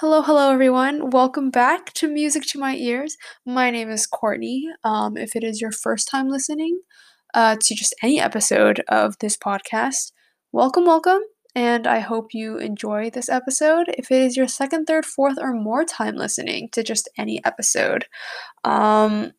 Hello, hello, everyone. Welcome back to Music to My Ears. My name is Courtney. Um, if it is your first time listening uh, to just any episode of this podcast, welcome, welcome, and I hope you enjoy this episode. If it is your second, third, fourth, or more time listening to just any episode, um,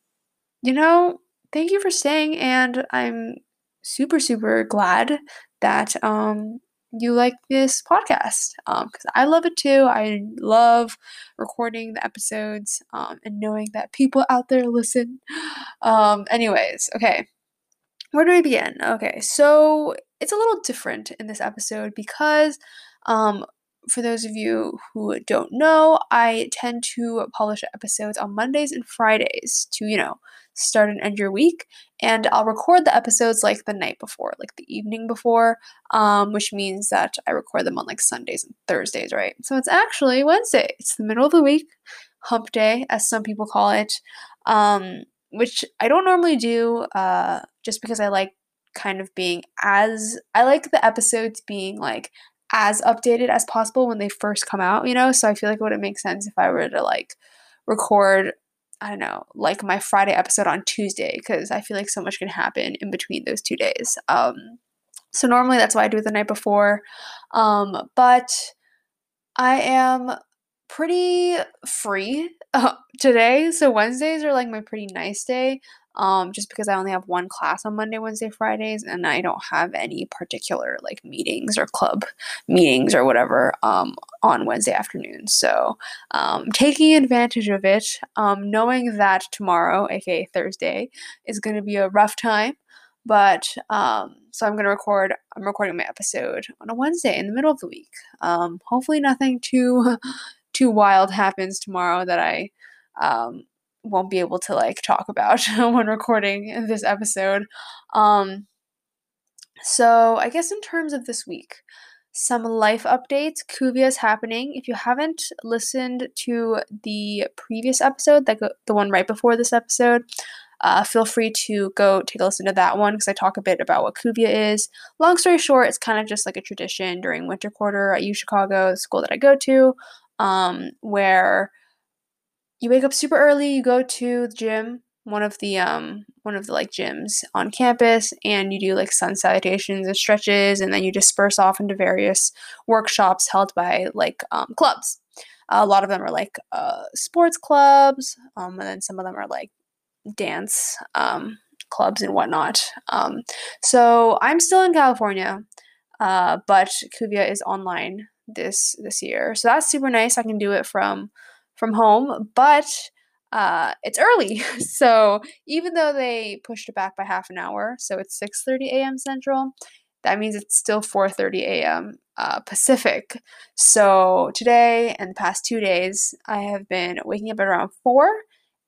you know, thank you for staying, and I'm super, super glad that um, you like this podcast Um because um, I love it too. I love recording the episodes um, and knowing that people out there listen. Um, anyways, okay, where do we begin? Okay, so it's a little different in this episode because um, for those of you who don't know, I tend to publish episodes on Mondays and Fridays to, you know, start and end your week. And I'll record the episodes like the night before, like the evening before, um, which means that I record them on like Sundays and Thursdays, right? So it's actually Wednesday. It's the middle of the week, hump day, as some people call it, um, which I don't normally do uh, just because I like kind of being as I like the episodes being like as updated as possible when they first come out, you know? So I feel like it wouldn't make sense if I were to like record, I don't know, like my Friday episode on Tuesday, because I feel like so much can happen in between those two days. Um, so normally that's why I do it the night before. Um, but I am pretty free uh, today. So Wednesdays are like my pretty nice day um, just because I only have one class on Monday, Wednesday, Fridays, and I don't have any particular like meetings or club meetings or whatever um, on Wednesday afternoon. So, um, taking advantage of it, um, knowing that tomorrow, aka Thursday, is going to be a rough time. But um, so I'm gonna record. I'm recording my episode on a Wednesday in the middle of the week. Um, hopefully, nothing too too wild happens tomorrow that I um, won't be able to like talk about when recording this episode. Um, so I guess in terms of this week, some life updates. Kuvia is happening. If you haven't listened to the previous episode, like the one right before this episode, uh, feel free to go take a listen to that one because I talk a bit about what Kuvia is. Long story short, it's kind of just like a tradition during winter quarter at U Chicago, the school that I go to, um, where you wake up super early, you go to the gym, one of the um one of the like gyms on campus and you do like sun salutations and stretches and then you disperse off into various workshops held by like um, clubs. A lot of them are like uh, sports clubs um, and then some of them are like dance um, clubs and whatnot. Um, so i'm still in california uh, but kuvia is online this this year. So that's super nice. I can do it from from home, but uh, it's early. So even though they pushed it back by half an hour, so it's 6:30 a.m. Central, that means it's still 4:30 a.m. Uh, Pacific. So today and the past two days, I have been waking up at around four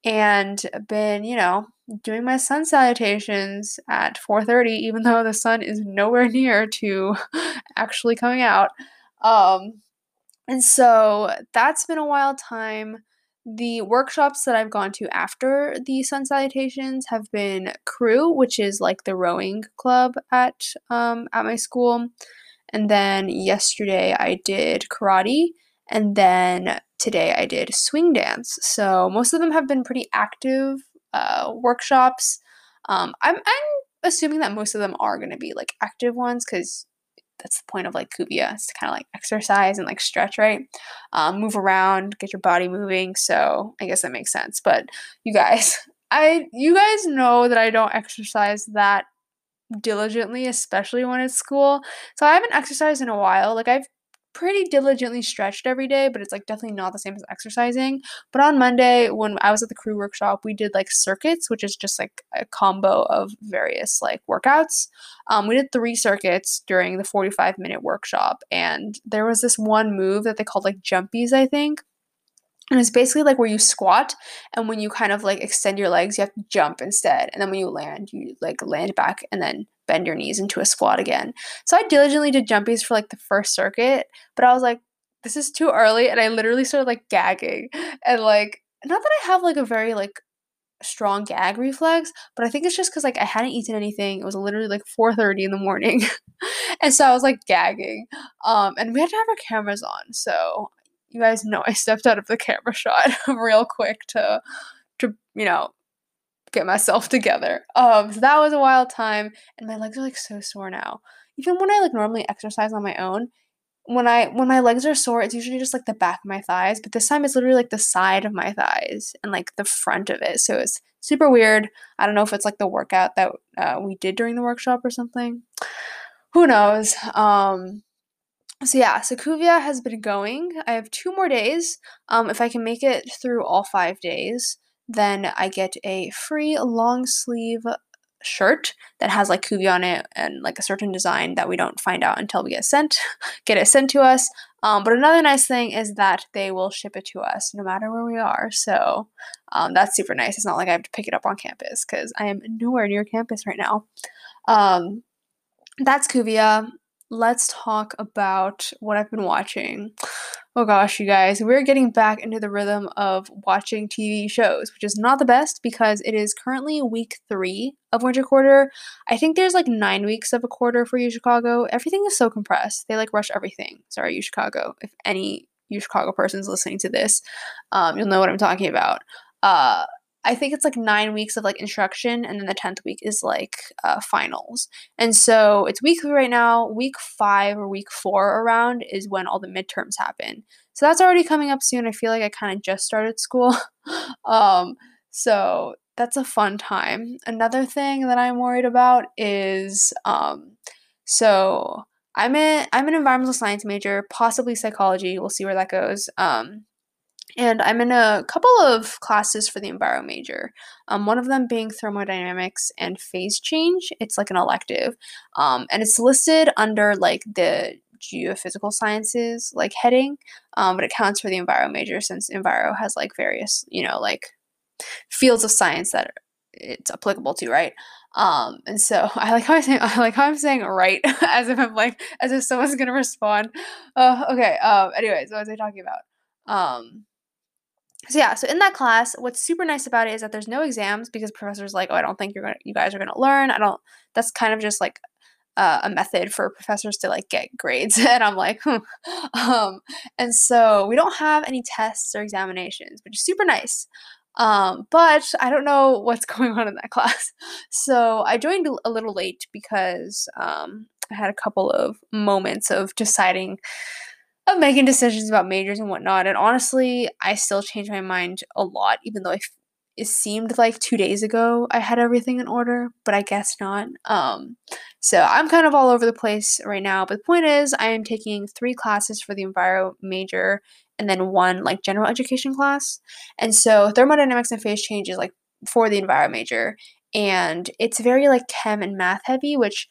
and been, you know, doing my sun salutations at 4:30, even though the sun is nowhere near to actually coming out. Um, and so that's been a wild time. The workshops that I've gone to after the sun salutations have been crew, which is like the rowing club at um, at my school, and then yesterday I did karate, and then today I did swing dance. So most of them have been pretty active uh, workshops. Um, I'm I'm assuming that most of them are going to be like active ones because that's the point of like Kuvia. It's kind of like exercise and like stretch, right? Um, move around, get your body moving. So I guess that makes sense. But you guys, I you guys know that I don't exercise that diligently, especially when it's school. So I haven't exercised in a while. Like I've pretty diligently stretched every day, but it's like definitely not the same as exercising. But on Monday, when I was at the crew workshop, we did like circuits, which is just like a combo of various like workouts. Um, we did three circuits during the 45 minute workshop, and there was this one move that they called like jumpies, I think. And it's basically like where you squat, and when you kind of like extend your legs, you have to jump instead. And then when you land, you like land back and then bend your knees into a squat again. So I diligently did jumpies for like the first circuit, but I was like, this is too early. And I literally started like gagging. And like, not that I have like a very like strong gag reflex, but I think it's just because like I hadn't eaten anything. It was literally like 4:30 in the morning. and so I was like gagging. Um and we had to have our cameras on. So you guys know I stepped out of the camera shot real quick to to you know get myself together. Um, so that was a wild time, and my legs are like so sore now. Even when I like normally exercise on my own, when I when my legs are sore, it's usually just like the back of my thighs, but this time it's literally like the side of my thighs and like the front of it. So it's super weird. I don't know if it's like the workout that uh, we did during the workshop or something. Who knows? Um, so yeah, so Kuvia has been going. I have two more days. Um, if I can make it through all five days, then I get a free long sleeve shirt that has like Kuvia on it and like a certain design that we don't find out until we get sent, get it sent to us. Um, but another nice thing is that they will ship it to us no matter where we are. So um, that's super nice. It's not like I have to pick it up on campus because I am nowhere near campus right now. Um, that's Kuvia let's talk about what I've been watching. Oh gosh, you guys, we're getting back into the rhythm of watching TV shows, which is not the best because it is currently week three of winter quarter. I think there's like nine weeks of a quarter for U Chicago. Everything is so compressed. They like rush everything. Sorry, U Chicago. If any U Chicago person's listening to this, um, you'll know what I'm talking about. Uh, I think it's like nine weeks of like instruction, and then the tenth week is like uh, finals. And so it's weekly right now. Week five or week four around is when all the midterms happen. So that's already coming up soon. I feel like I kind of just started school, um, so that's a fun time. Another thing that I'm worried about is um, so I'm in I'm an environmental science major, possibly psychology. We'll see where that goes. Um, and I'm in a couple of classes for the Enviro major. Um, one of them being thermodynamics and phase change. It's like an elective, um, and it's listed under like the geophysical sciences like heading, um, but it counts for the Enviro major since Enviro has like various you know like fields of science that it's applicable to, right? Um, and so I like how I say I like how I'm saying right as if I'm like as if someone's gonna respond. Uh, okay. Um. Anyways, what was I talking about? Um so yeah, so in that class, what's super nice about it is that there's no exams because professors like, oh, I don't think you're gonna, you guys are gonna learn. I don't. That's kind of just like uh, a method for professors to like get grades, and I'm like, hmm. um, and so we don't have any tests or examinations, which is super nice. Um, but I don't know what's going on in that class, so I joined a little late because um, I had a couple of moments of deciding of making decisions about majors and whatnot. And honestly, I still change my mind a lot, even though it seemed like two days ago I had everything in order, but I guess not. Um, so I'm kind of all over the place right now. But the point is, I am taking three classes for the Enviro major and then one like general education class. And so thermodynamics and phase change is like for the Enviro major. And it's very like chem and math heavy, which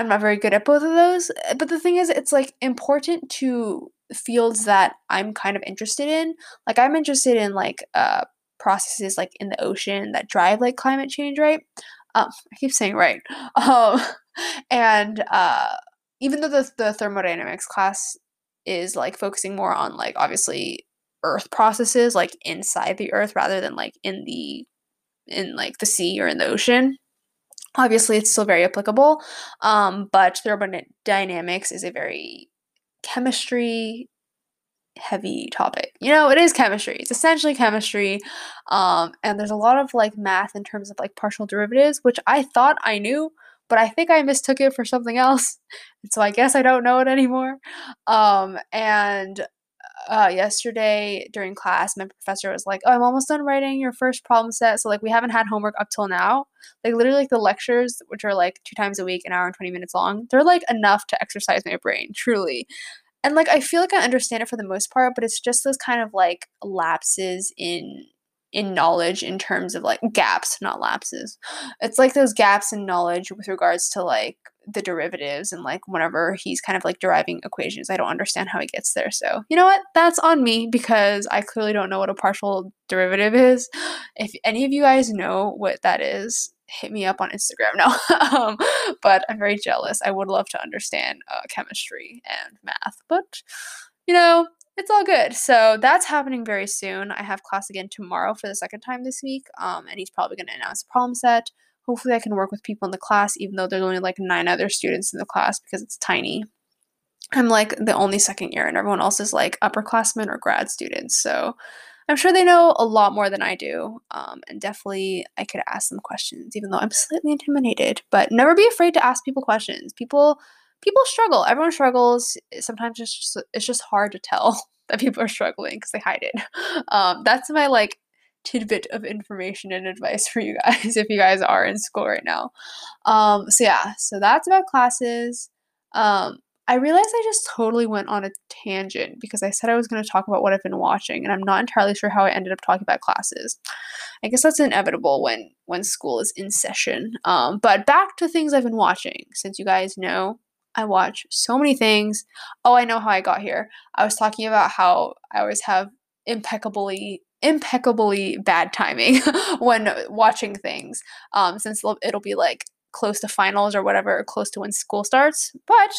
I'm not very good at both of those. Eh, but the thing is, it's like important to fields that I'm kind of interested in. Like I'm interested in like uh processes like in the ocean that drive like climate change, right? Um, I keep saying right. Um, and uh, even though the the thermodynamics class is like focusing more on like obviously earth processes like inside the earth rather than like in the in like the sea or in the ocean obviously it's still very applicable um, but thermodynamics is a very chemistry heavy topic. You know it is chemistry. It's essentially chemistry um, and there's a lot of like math in terms of like partial derivatives which i thought i knew but i think i mistook it for something else so i guess i don't know it anymore. Um, and uh, yesterday during class, my professor was like, "Oh, I'm almost done writing your first problem set. So like, we haven't had homework up till now. Like literally, like the lectures, which are like two times a week, an hour and twenty minutes long, they're like enough to exercise my brain, truly." And like, I feel like I understand it for the most part, but it's just those kind of like lapses in in knowledge in terms of like gaps, not lapses. It's like those gaps in knowledge with regards to like the derivatives and like whenever he's kind of like deriving equations, I don't understand how he gets there. So, you know what? That's on me because I clearly don't know what a partial derivative is. If any of you guys know what that is, hit me up on Instagram now. um, but I'm very jealous. I would love to understand uh, chemistry and math, but you know, it's all good. So that's happening very soon. I have class again tomorrow for the second time this week. Um, and he's probably going to announce a problem set. Hopefully, I can work with people in the class, even though there's only like nine other students in the class because it's tiny. I'm like the only second year, and everyone else is like upperclassmen or grad students. So I'm sure they know a lot more than I do. Um, and definitely I could ask them questions, even though I'm slightly intimidated. But never be afraid to ask people questions. People people struggle. Everyone struggles. Sometimes it's just it's just hard to tell that people are struggling because they hide it. Um, that's my like tidbit of information and advice for you guys if you guys are in school right now. Um, so yeah, so that's about classes. Um, I realized I just totally went on a tangent because I said I was going to talk about what I've been watching, and I'm not entirely sure how I ended up talking about classes. I guess that's inevitable when when school is in session. Um, but back to things I've been watching. Since you guys know I watch so many things. Oh, I know how I got here. I was talking about how I always have impeccably impeccably bad timing when watching things um, since it'll be like close to finals or whatever close to when school starts but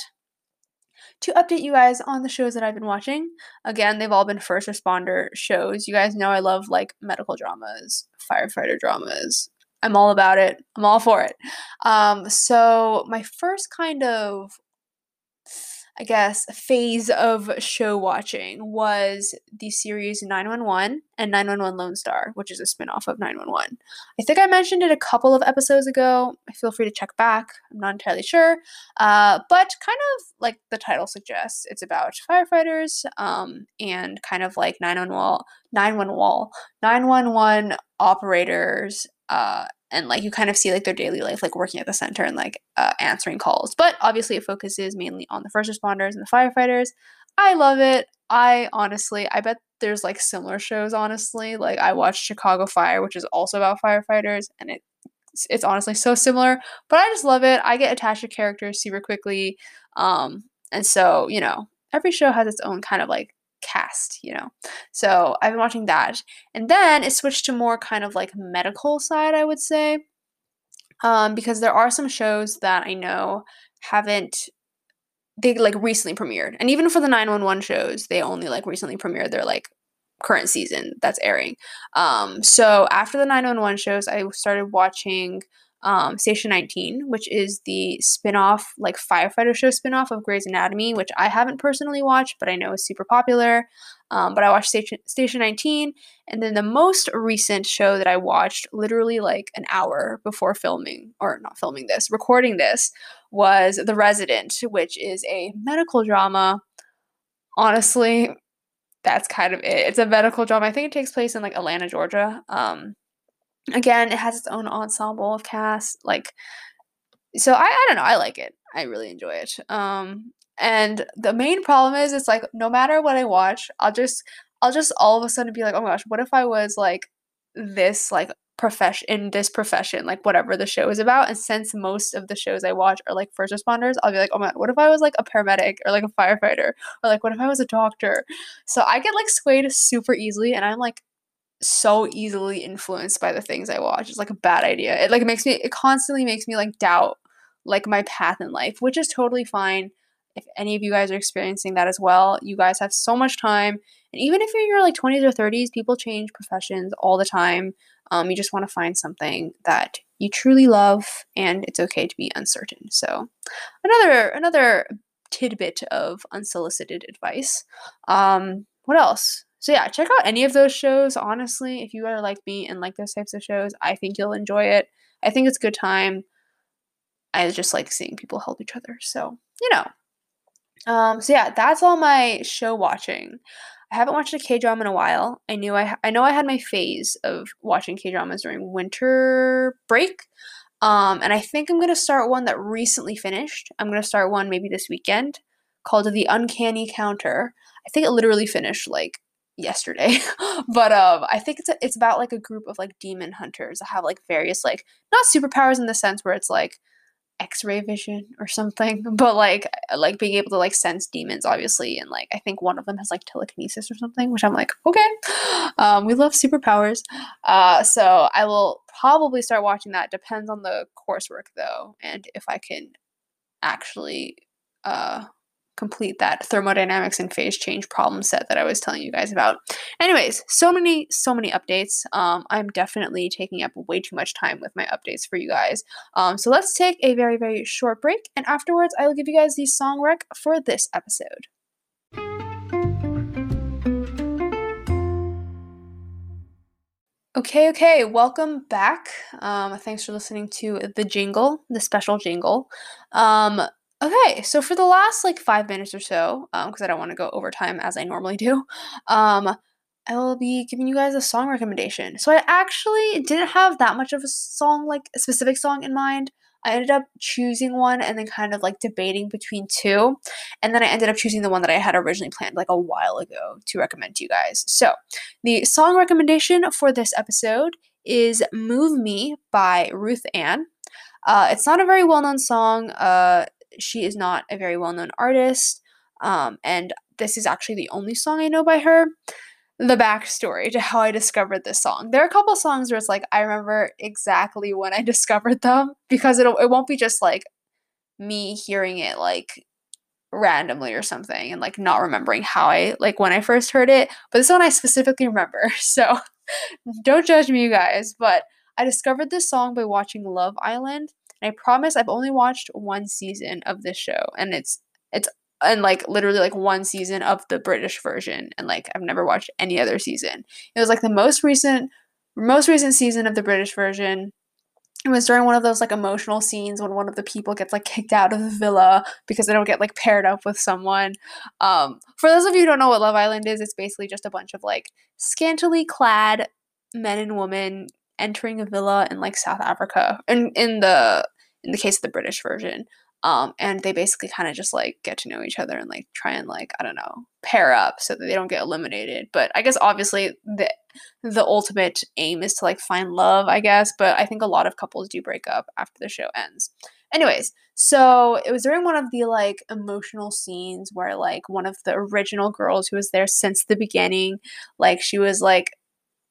to update you guys on the shows that I've been watching. Again, they've all been first responder shows. You guys know I love like medical dramas, firefighter dramas. I'm all about it. I'm all for it. Um, so my first kind of I guess, phase of show watching was the series 911 and 911 Lone Star, which is a spinoff of 911. I think I mentioned it a couple of episodes ago. Feel free to check back. I'm not entirely sure. Uh, but kind of like the title suggests, it's about firefighters um, and kind of like 911, 911, 911 operators uh, and like you kind of see like their daily life like working at the center and like uh, answering calls. But obviously it focuses mainly on the first responders and the firefighters. I love it. I honestly i bet there's like similar shows honestly. Like i watched chicago fire which is also about firefighters and it it's honestly so similar. But i just love it. I get attached to characters super quickly. Um and so you know every show has its own kind of like cast, you know. So I've been watching that. And then it switched to more kind of like medical side, I would say. Um, because there are some shows that I know haven't they like recently premiered. And even for the 911 shows, they only like recently premiered their like current season that's airing. Um, so after the 911 shows, I started watching um, Station 19, which is the spin-off, like firefighter show spin-off of Grey's Anatomy, which I haven't personally watched, but I know is super popular. Um, but I watched Station, Station 19, and then the most recent show that I watched, literally like an hour before filming, or not filming this, recording this, was The Resident, which is a medical drama. Honestly, that's kind of it. It's a medical drama. I think it takes place in like Atlanta, Georgia. Um, again, it has its own ensemble of cast. Like, so I, I don't know. I like it. I really enjoy it. Um, and the main problem is, it's like no matter what I watch, I'll just, I'll just all of a sudden be like, oh my gosh, what if I was like this, like profession in this profession, like whatever the show is about. And since most of the shows I watch are like first responders, I'll be like, oh my, what if I was like a paramedic or like a firefighter or like what if I was a doctor? So I get like swayed super easily, and I'm like so easily influenced by the things I watch. It's like a bad idea. It like makes me it constantly makes me like doubt like my path in life, which is totally fine. If any of you guys are experiencing that as well, you guys have so much time. And even if you're in your like 20s or 30s, people change professions all the time. Um, you just want to find something that you truly love and it's okay to be uncertain. So another another tidbit of unsolicited advice. Um, what else? So yeah, check out any of those shows. Honestly, if you are like me and like those types of shows, I think you'll enjoy it. I think it's a good time. I just like seeing people help each other. So, you know. Um, so yeah, that's all my show watching. I haven't watched a K drama in a while. I knew I I know I had my phase of watching K dramas during winter break. Um, and I think I'm gonna start one that recently finished. I'm gonna start one maybe this weekend called The Uncanny Counter. I think it literally finished like yesterday but um i think it's a, it's about like a group of like demon hunters that have like various like not superpowers in the sense where it's like x-ray vision or something but like like being able to like sense demons obviously and like i think one of them has like telekinesis or something which i'm like okay. Um we love superpowers. Uh so i will probably start watching that. Depends on the coursework though and if i can actually uh complete that thermodynamics and phase change problem set that I was telling you guys about. Anyways, so many, so many updates. Um, I'm definitely taking up way too much time with my updates for you guys. Um, so let's take a very, very short break, and afterwards, I will give you guys the song rec for this episode. Okay, okay, welcome back. Um, thanks for listening to the jingle, the special jingle. Um, okay, so for the last like five minutes or so, because um, I don't want to go over time as I normally do, um, I will be giving you guys a song recommendation. So I actually didn't have that much of a song, like a specific song in mind. I ended up choosing one and then kind of like debating between two. And then I ended up choosing the one that I had originally planned like a while ago to recommend to you guys. So, the song recommendation for this episode is Move Me by RuthAnne. Uh, it's not a very well known song. Uh, she is not a very well known artist. Um, and this is actually the only song I know by her the backstory to how I discovered this song. There are a couple songs where it's like I remember exactly when I discovered them because it it won't be just like me hearing it like randomly or something and like not remembering how I like when I first heard it. But this one I specifically remember. So don't judge me, you guys. But I discovered this song by watching Love Island. And I promise I've only watched one season of this show and it's it's and like literally like one season of the British version and like I've never watched any other season. It was like the most recent most recent season of the British version. It was during one of those like emotional scenes when one of the people gets like kicked out of the villa because they don't get like paired up with someone. Um, for those of you who don't know what Love Island is, it's basically just a bunch of like scantily clad men and women entering a villa in like South Africa. And in the in the case of the British version. Um, and they basically kind of just like get to know each other and like try and like I don't know pair up so that they don't get eliminated. But I guess obviously the the ultimate aim is to like find love, I guess. But I think a lot of couples do break up after the show ends. Anyways, so it was during one of the like emotional scenes where like one of the original girls who was there since the beginning, like she was like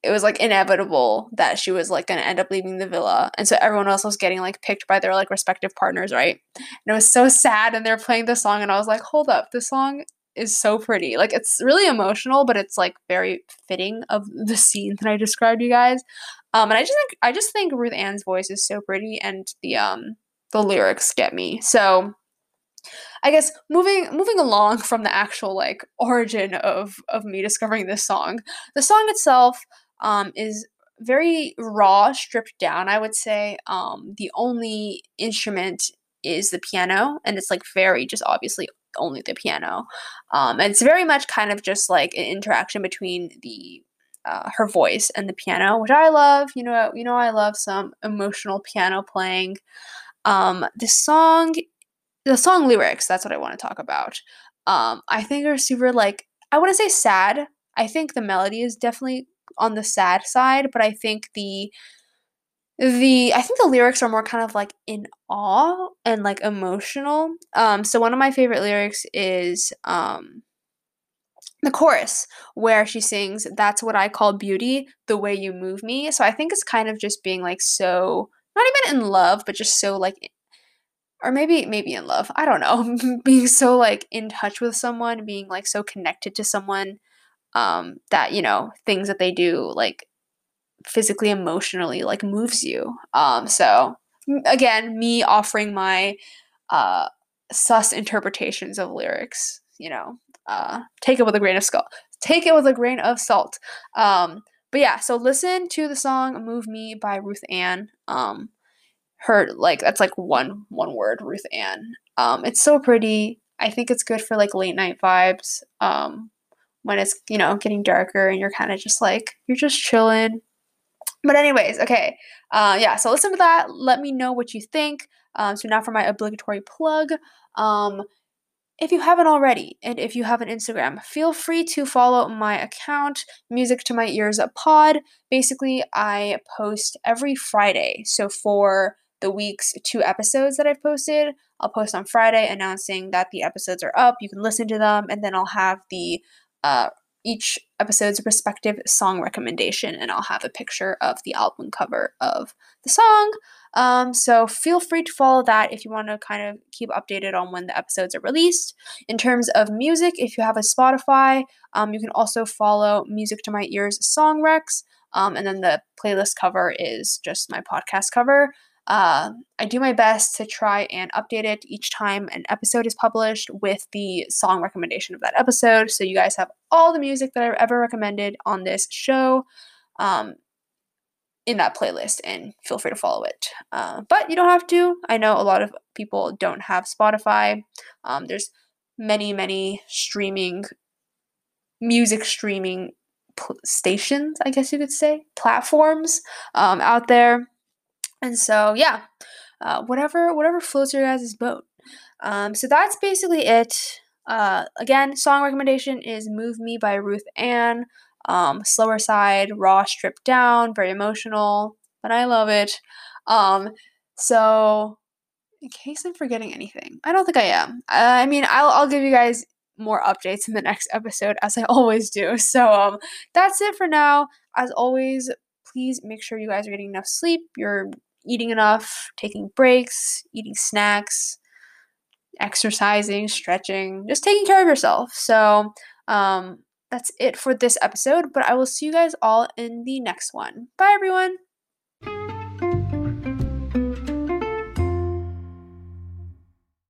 it was like inevitable that she was like gonna end up leaving the villa. And so everyone else was getting like picked by their like respective partners right? And it was so sad and they're playing the song and i was like hold up this song is so pretty. Like it's really emotional but it's like very fitting of the scene that i described you guys. Um and i just think i just think RuthAnne's voice is so pretty and the um the lyrics get me. So I guess moving moving along from the actual like origin of of me discovering this song, the song itself um, is very raw, stripped down, I would say. Um, the only instrument is the piano, and it's like very just obviously only the piano. Um, and it's very much kind of just like an interaction between the uh, her voice and the piano, which I love. You know, you know, I love some emotional piano playing. Um, the song, the song lyrics. That's what I want to talk about. Um, I think are super like I want to say sad. I think the melody is definitely on the sad side, but I think the the I think the lyrics are more kind of like in awe and like emotional. Um so one of my favorite lyrics is um the chorus where she sings that's what I call beauty, the way you move me. So I think it's kind of just being like so not even in love, but just so like or maybe maybe in love. I don't know. being so like in touch with someone, being like so connected to someone um, that you know things that they do like physically emotionally like moves you. Um, so again me offering my uh, sus interpretations of lyrics you know uh, take it with a grain of salt take it with a grain of salt. Um, but yeah so listen to the song move me by RuthAnne. Um, her like that's like one one word RuthAnne. Um, it's so pretty. I think it's good for like late night vibes. Um, when it's, you know, getting darker and you're kind of just like, you're just chilling. But, anyways, okay. Uh, yeah, so listen to that. Let me know what you think. Um, so, now for my obligatory plug. Um, if you haven't already, and if you have an Instagram, feel free to follow my account, Music to My Ears Pod. Basically, I post every Friday. So for the week's two episodes that I've posted, I'll post on Friday announcing that the episodes are up. You can listen to them, and then I'll have the uh, each episode's respective song recommendation, and I'll have a picture of the album cover of the song. Um, so feel free to follow that if you want to kind of keep updated on when the episodes are released. In terms of music, if you have a Spotify, um, you can also follow Music to My Ears Song Recs. Um, and then the playlist cover is just my podcast cover. Uh, I do my best to try and update it each time an episode is published with the song recommendation of that episode. So you guys have all the music that I've ever recommended on this show um, in that playlist, and feel free to follow it. Uh, but you don't have to. I know a lot of people don't have Spotify. Um, there's many, many streaming, music streaming stations, I guess you could say, platforms um, out there. And so, yeah, uh, whatever whatever floats your guys' boat. Um, so that's basically it. Uh, again, song recommendation is "Move Me" by Ruth Ann. Um, slower side, raw, stripped down, very emotional, but I love it. Um, so, in case I'm forgetting anything, I don't think I am. I mean, I'll I'll give you guys more updates in the next episode as I always do. So um that's it for now. As always, please make sure you guys are getting enough sleep, you're eating enough, taking breaks, eating snacks, exercising, stretching, just taking care of yourself. So um that's it for this episode, but I will see you guys all in the next one. Bye everyone.